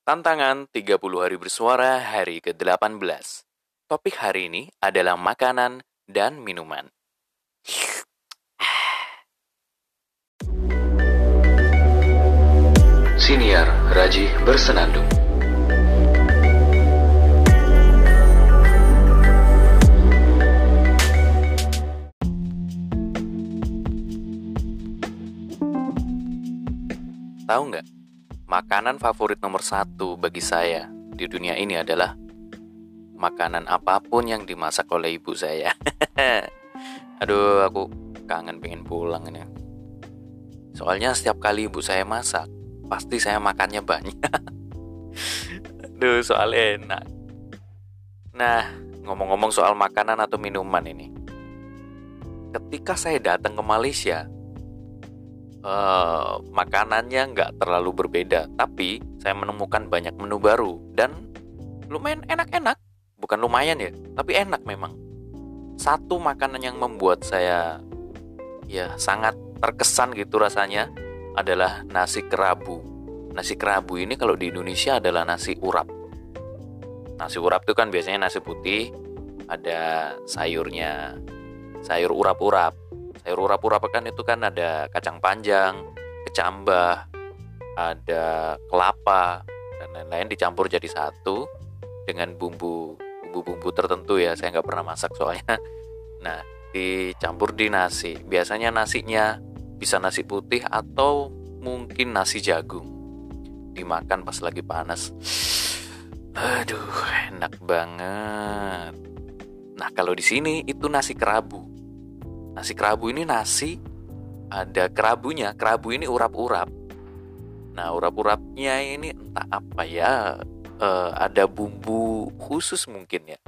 Tantangan 30 hari bersuara hari ke-18. Topik hari ini adalah makanan dan minuman. Siniar Raji Bersenandung. Tahu nggak, makanan favorit nomor satu bagi saya di dunia ini adalah makanan apa pun yang dimasak oleh ibu saya. Aduh, aku kangen pengen pulang ini. Soalnya setiap kali ibu saya masak, pasti saya makannya banyak. Aduh, soalnya enak. Nah, ngomong-ngomong soal makanan atau minuman ini. Ketika saya datang ke Malaysia, uh, makanannya nggak terlalu berbeda, tapi saya menemukan banyak menu baru dan lumayan enak-enak. Bukan lumayan ya, tapi enak memang. Satu makanan yang membuat saya ya sangat terkesan gitu rasanya adalah nasi kerabu. Nasi kerabu ini kalau di Indonesia adalah nasi urap. Nasi urap itu kan biasanya nasi putih, ada sayurnya, sayur urap-urap sayur urap-urap kan itu kan ada kacang panjang, kecambah, ada kelapa dan lain-lain dicampur jadi satu dengan bumbu bumbu-bumbu tertentu ya saya nggak pernah masak soalnya. Nah dicampur di nasi. Biasanya nasinya bisa nasi putih atau mungkin nasi jagung. Dimakan pas lagi panas. Aduh, enak banget. Nah, kalau di sini itu nasi kerabu. Nasi kerabu ini nasi ada kerabunya. Kerabu ini urap-urap. Nah, urap-urapnya ini entah apa ya. Uh, ada bumbu khusus mungkin ya.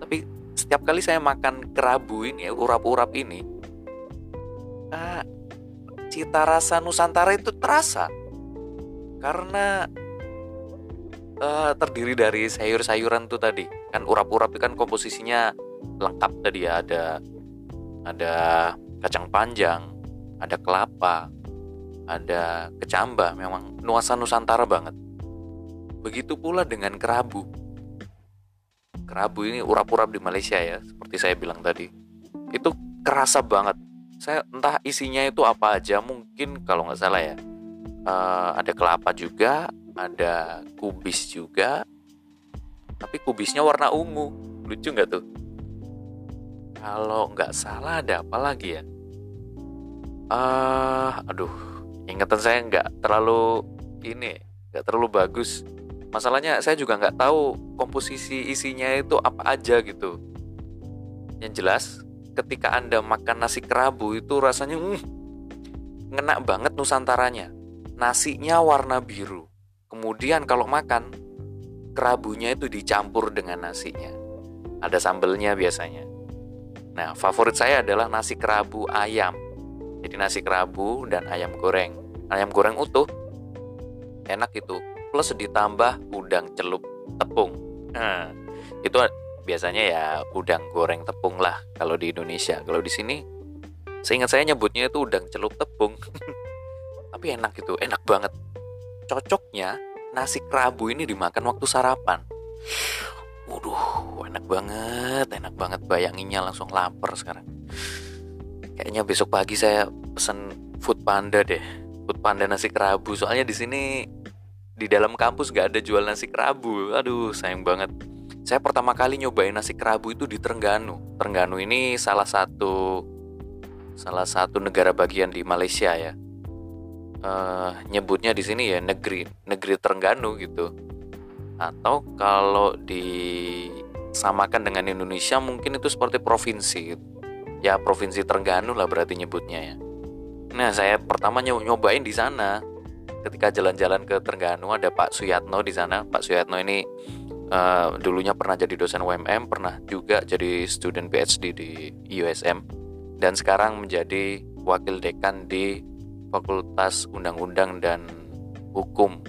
Tapi setiap kali saya makan kerabu ini, urap-urap ini, uh, cita rasa Nusantara itu terasa. Karena uh, terdiri dari sayur-sayuran tuh tadi. Kan urap-urap itu kan komposisinya lengkap tadi ya. Ada ada kacang panjang, ada kelapa, ada kecambah, memang nuansa Nusantara banget. Begitu pula dengan kerabu. Kerabu ini urap-urap di Malaysia ya, seperti saya bilang tadi. Itu kerasa banget. Saya entah isinya itu apa aja, mungkin kalau nggak salah ya. Uh, ada kelapa juga, ada kubis juga. Tapi kubisnya warna ungu. Lucu nggak tuh? Kalau nggak salah ada apa lagi ya? Ah, uh, aduh, ingatan saya nggak terlalu ini, nggak terlalu bagus. Masalahnya saya juga nggak tahu komposisi isinya itu apa aja gitu. Yang jelas, ketika anda makan nasi kerabu itu rasanya mm, ngena banget nusantaranya. Nasinya warna biru. Kemudian kalau makan, kerabunya itu dicampur dengan nasinya. Ada sambelnya biasanya. Nah, favorit saya adalah nasi kerabu ayam. Jadi nasi kerabu dan ayam goreng. Ayam goreng utuh. Enak itu. Plus ditambah udang celup tepung. Nah, itu biasanya ya udang goreng tepung lah kalau di Indonesia. Kalau di sini seingat saya nyebutnya itu udang celup tepung. Tapi enak itu, enak banget. Cocoknya nasi kerabu ini dimakan waktu sarapan. Waduh, enak banget, enak banget bayanginnya langsung lapar sekarang. Kayaknya besok pagi saya pesen food panda deh, food panda nasi kerabu. Soalnya di sini di dalam kampus gak ada jual nasi kerabu. Aduh, sayang banget. Saya pertama kali nyobain nasi kerabu itu di Terengganu. Terengganu ini salah satu salah satu negara bagian di Malaysia ya. Uh, nyebutnya di sini ya negeri negeri Terengganu gitu atau kalau disamakan dengan Indonesia mungkin itu seperti provinsi ya provinsi Terengganu lah berarti nyebutnya ya. Nah saya pertama nyobain di sana. Ketika jalan-jalan ke Terengganu ada Pak Suyatno di sana. Pak Suyatno ini uh, dulunya pernah jadi dosen UMM pernah juga jadi student PhD di USM dan sekarang menjadi wakil dekan di Fakultas Undang-Undang dan Hukum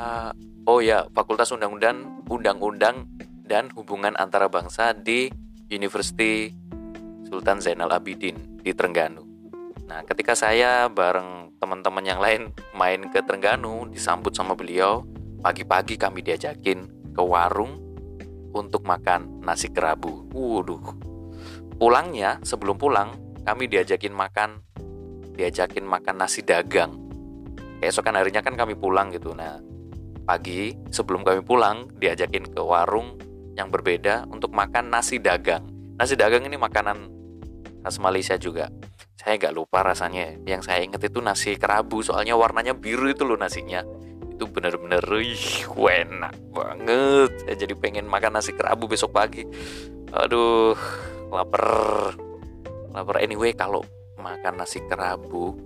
Uh, oh ya, Fakultas Undang-Undang, Undang-Undang dan Hubungan Antara Bangsa di University Sultan Zainal Abidin di Terengganu. Nah, ketika saya bareng teman-teman yang lain main ke Trengganu, disambut sama beliau, pagi-pagi kami diajakin ke warung untuk makan nasi kerabu. Waduh. Pulangnya, sebelum pulang, kami diajakin makan diajakin makan nasi dagang. Keesokan harinya kan kami pulang gitu. Nah, pagi sebelum kami pulang diajakin ke warung yang berbeda untuk makan nasi dagang. Nasi dagang ini makanan khas Malaysia juga. Saya nggak lupa rasanya. Yang saya inget itu nasi kerabu soalnya warnanya biru itu loh nasinya. Itu bener-bener enak banget. Saya jadi pengen makan nasi kerabu besok pagi. Aduh lapar. Lapar. Anyway kalau makan nasi kerabu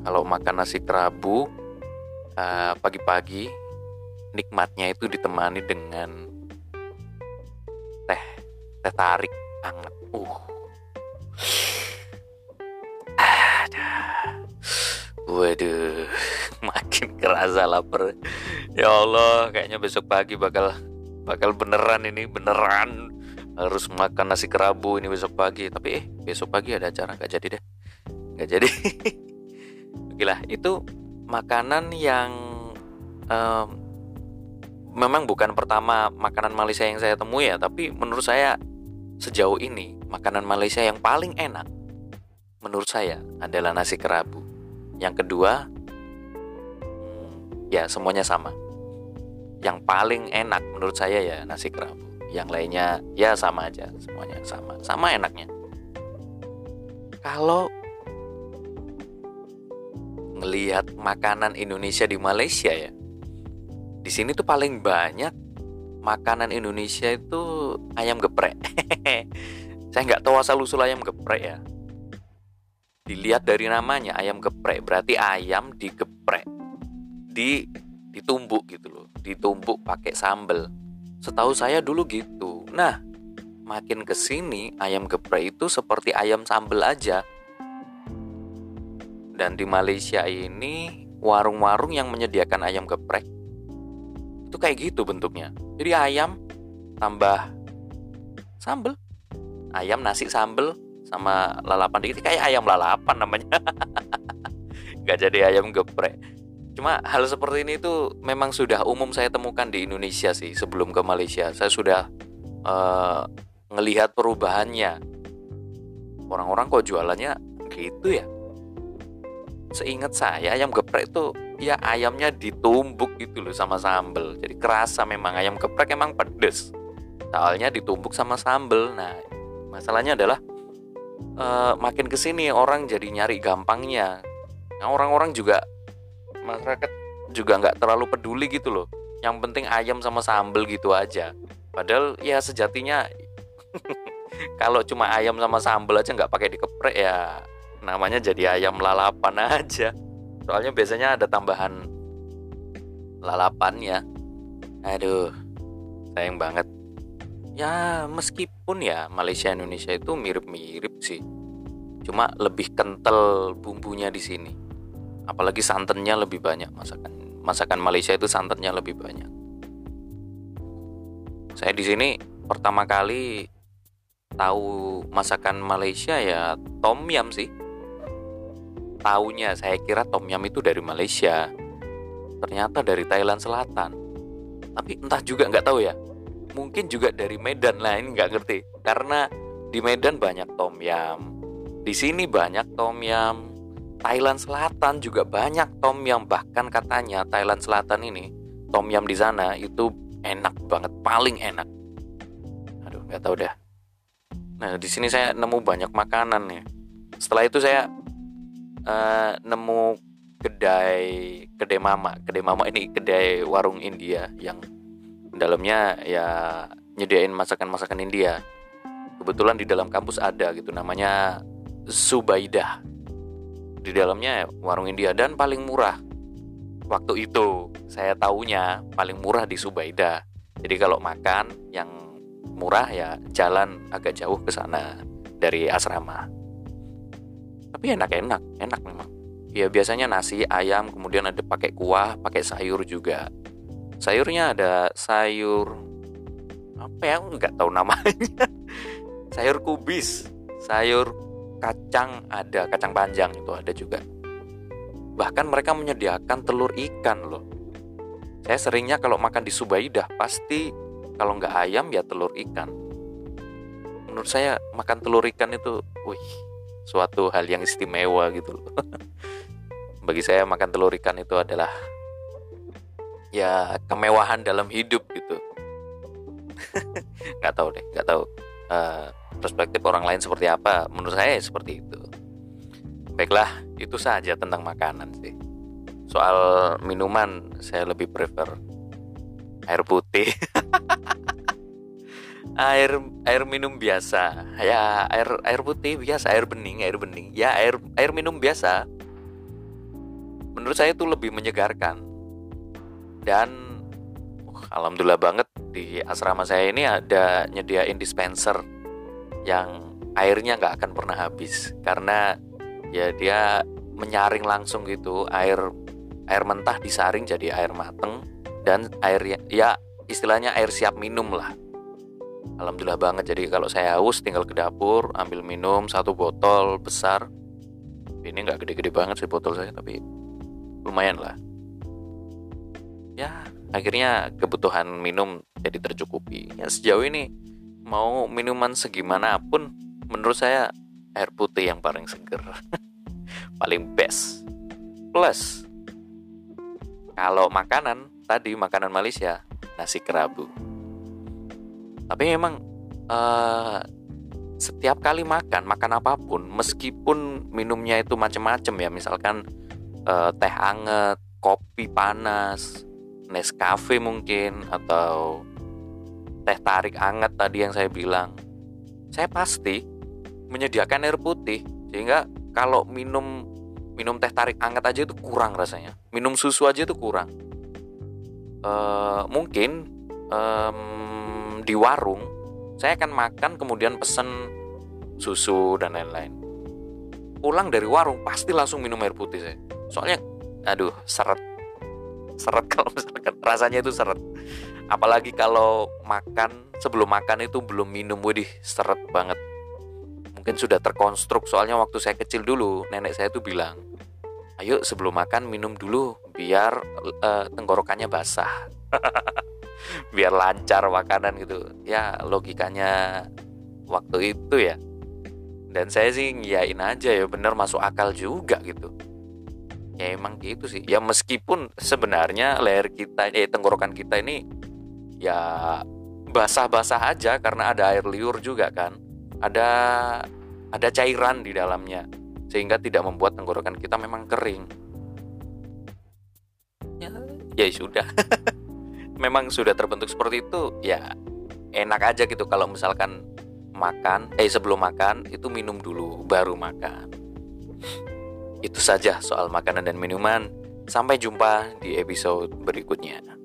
kalau makan nasi kerabu uh, pagi-pagi nikmatnya itu ditemani dengan teh teh tarik hangat uh Waduh, makin kerasa lapar. Ya Allah, kayaknya besok pagi bakal bakal beneran ini beneran harus makan nasi kerabu ini besok pagi. Tapi eh besok pagi ada acara nggak jadi deh, nggak jadi. Gila, itu makanan yang um, memang bukan pertama makanan Malaysia yang saya temui ya, tapi menurut saya sejauh ini makanan Malaysia yang paling enak menurut saya adalah nasi kerabu yang kedua, ya semuanya sama. Yang paling enak menurut saya ya nasi kerabu. Yang lainnya ya sama aja, semuanya sama. Sama enaknya. Kalau ngelihat makanan Indonesia di Malaysia ya, di sini tuh paling banyak makanan Indonesia itu ayam geprek. Saya nggak tahu asal usul ayam geprek ya. Dilihat dari namanya ayam geprek berarti ayam digeprek di ditumbuk gitu loh ditumbuk pakai sambel. Setahu saya dulu gitu. Nah makin ke sini ayam geprek itu seperti ayam sambel aja dan di Malaysia ini warung-warung yang menyediakan ayam geprek. Itu kayak gitu bentuknya. Jadi ayam tambah sambel. Ayam nasi sambel sama lalapan dikit. Kayak ayam lalapan namanya. Nggak jadi ayam geprek. Cuma hal seperti ini tuh memang sudah umum saya temukan di Indonesia sih sebelum ke Malaysia. Saya sudah uh, ngelihat perubahannya. Orang-orang kok jualannya gitu ya seingat saya ayam geprek tuh ya ayamnya ditumbuk gitu loh sama sambel. Jadi kerasa memang ayam geprek emang pedes. Soalnya ditumbuk sama sambel. Nah masalahnya adalah uh, makin ke sini orang jadi nyari gampangnya. Nah, orang-orang juga masyarakat juga nggak terlalu peduli gitu loh. Yang penting ayam sama sambel gitu aja. Padahal ya sejatinya kalau cuma ayam sama sambel aja nggak pakai dikeprek ya namanya jadi ayam lalapan aja. Soalnya biasanya ada tambahan lalapannya aduh sayang banget. Ya meskipun ya Malaysia Indonesia itu mirip-mirip sih. Cuma lebih kental bumbunya di sini. Apalagi santannya lebih banyak masakan. Masakan Malaysia itu santannya lebih banyak. Saya di sini pertama kali tahu masakan Malaysia ya tom yum sih taunya saya kira tom yum itu dari Malaysia. Ternyata dari Thailand Selatan. Tapi entah juga nggak tahu ya. Mungkin juga dari Medan. Lah ini nggak ngerti. Karena di Medan banyak tom yam. Di sini banyak tom yam. Thailand Selatan juga banyak tom yam. Bahkan katanya Thailand Selatan ini tom yam di sana itu enak banget. Paling enak. Aduh nggak tahu dah. Nah di sini saya nemu banyak makanan nih. Setelah itu saya uh, nemu kedai kedai mama kedai mama ini kedai warung India yang dalamnya ya nyediain masakan-masakan India. Kebetulan di dalam kampus ada gitu namanya Subaidah di dalamnya warung India dan paling murah. Waktu itu saya taunya paling murah di Subaidah jadi kalau makan yang murah ya jalan agak jauh ke sana dari asrama tapi enak-enak enak memang. Ya biasanya nasi ayam kemudian ada pakai kuah pakai sayur juga. Sayurnya ada sayur apa ya? Nggak tahu namanya. Sayur kubis sayur kacang ada kacang panjang itu ada juga. Bahkan mereka menyediakan telur ikan loh. Saya seringnya kalau makan di Subaidah pasti kalau nggak ayam ya telur ikan. Menurut saya makan telur ikan itu wih suatu hal yang istimewa gitu loh. Bagi saya makan telur ikan itu adalah ya kemewahan dalam hidup gitu. Nggak tahu deh nggak tahu uh, perspektif orang lain seperti apa. Menurut saya ya seperti itu. Baiklah itu saja tentang makanan sih. Soal minuman saya lebih prefer air putih air air minum biasa. Ya air air putih biasa air bening air bening. Ya air air minum biasa. Menurut saya itu lebih menyegarkan. Dan uh, alhamdulillah banget di asrama saya ini ada nyediain dispenser yang airnya nggak akan pernah habis. Karena ya dia menyaring langsung gitu air air mentah disaring jadi air mateng dan air ya, ya istilahnya air siap minum lah Alhamdulillah banget. Jadi kalau saya haus tinggal ke dapur ambil minum satu botol besar. Ini nggak gede-gede banget sih botol saya tapi lumayan lah. Ya akhirnya kebutuhan minum jadi tercukupi. Ya sejauh ini mau minuman segimana pun menurut saya air putih yang paling seger. Paling best. Plus kalau makanan tadi makanan Malaysia nasi kerabu tapi memang uh, setiap kali makan makan apa pun meskipun minumnya itu macam-macam ya misalkan uh, teh anget kopi panas Nescafe mungkin atau teh tarik anget tadi yang saya bilang saya pasti menyediakan air putih. Sehingga kalau minum minum teh tarik anget aja itu kurang rasanya. Minum susu aja itu kurang. Uh, mungkin um, di warung saya akan makan kemudian pesen susu dan lain-lain. Pulang dari warung pasti langsung minum air putih saya. Soalnya aduh seret. Seret kalau misalkan rasanya itu seret. Apalagi kalau makan sebelum makan itu belum minum widih seret banget. Mungkin sudah terkonstruk soalnya waktu saya kecil dulu nenek saya tuh bilang ayo sebelum makan minum dulu biar uh, tenggorokannya basah biar lancar makanan gitu. Ya logikanya waktu itu ya. Dan saya sih ngiyain aja ya bener masuk akal juga gitu. Ya emang gitu sih. Ya meskipun sebenarnya leher kita eh tenggorokan kita ini ya basah-basah aja karena ada air liur juga kan. Ada ada cairan di dalamnya. Sehingga tidak membuat tenggorokan kita memang kering. Ya ya sudah memang sudah terbentuk seperti itu ya enak aja gitu. Kalau misalkan makan eh sebelum makan itu minum dulu baru makan. Itu saja soal makanan dan minuman. Sampai jumpa di episode berikutnya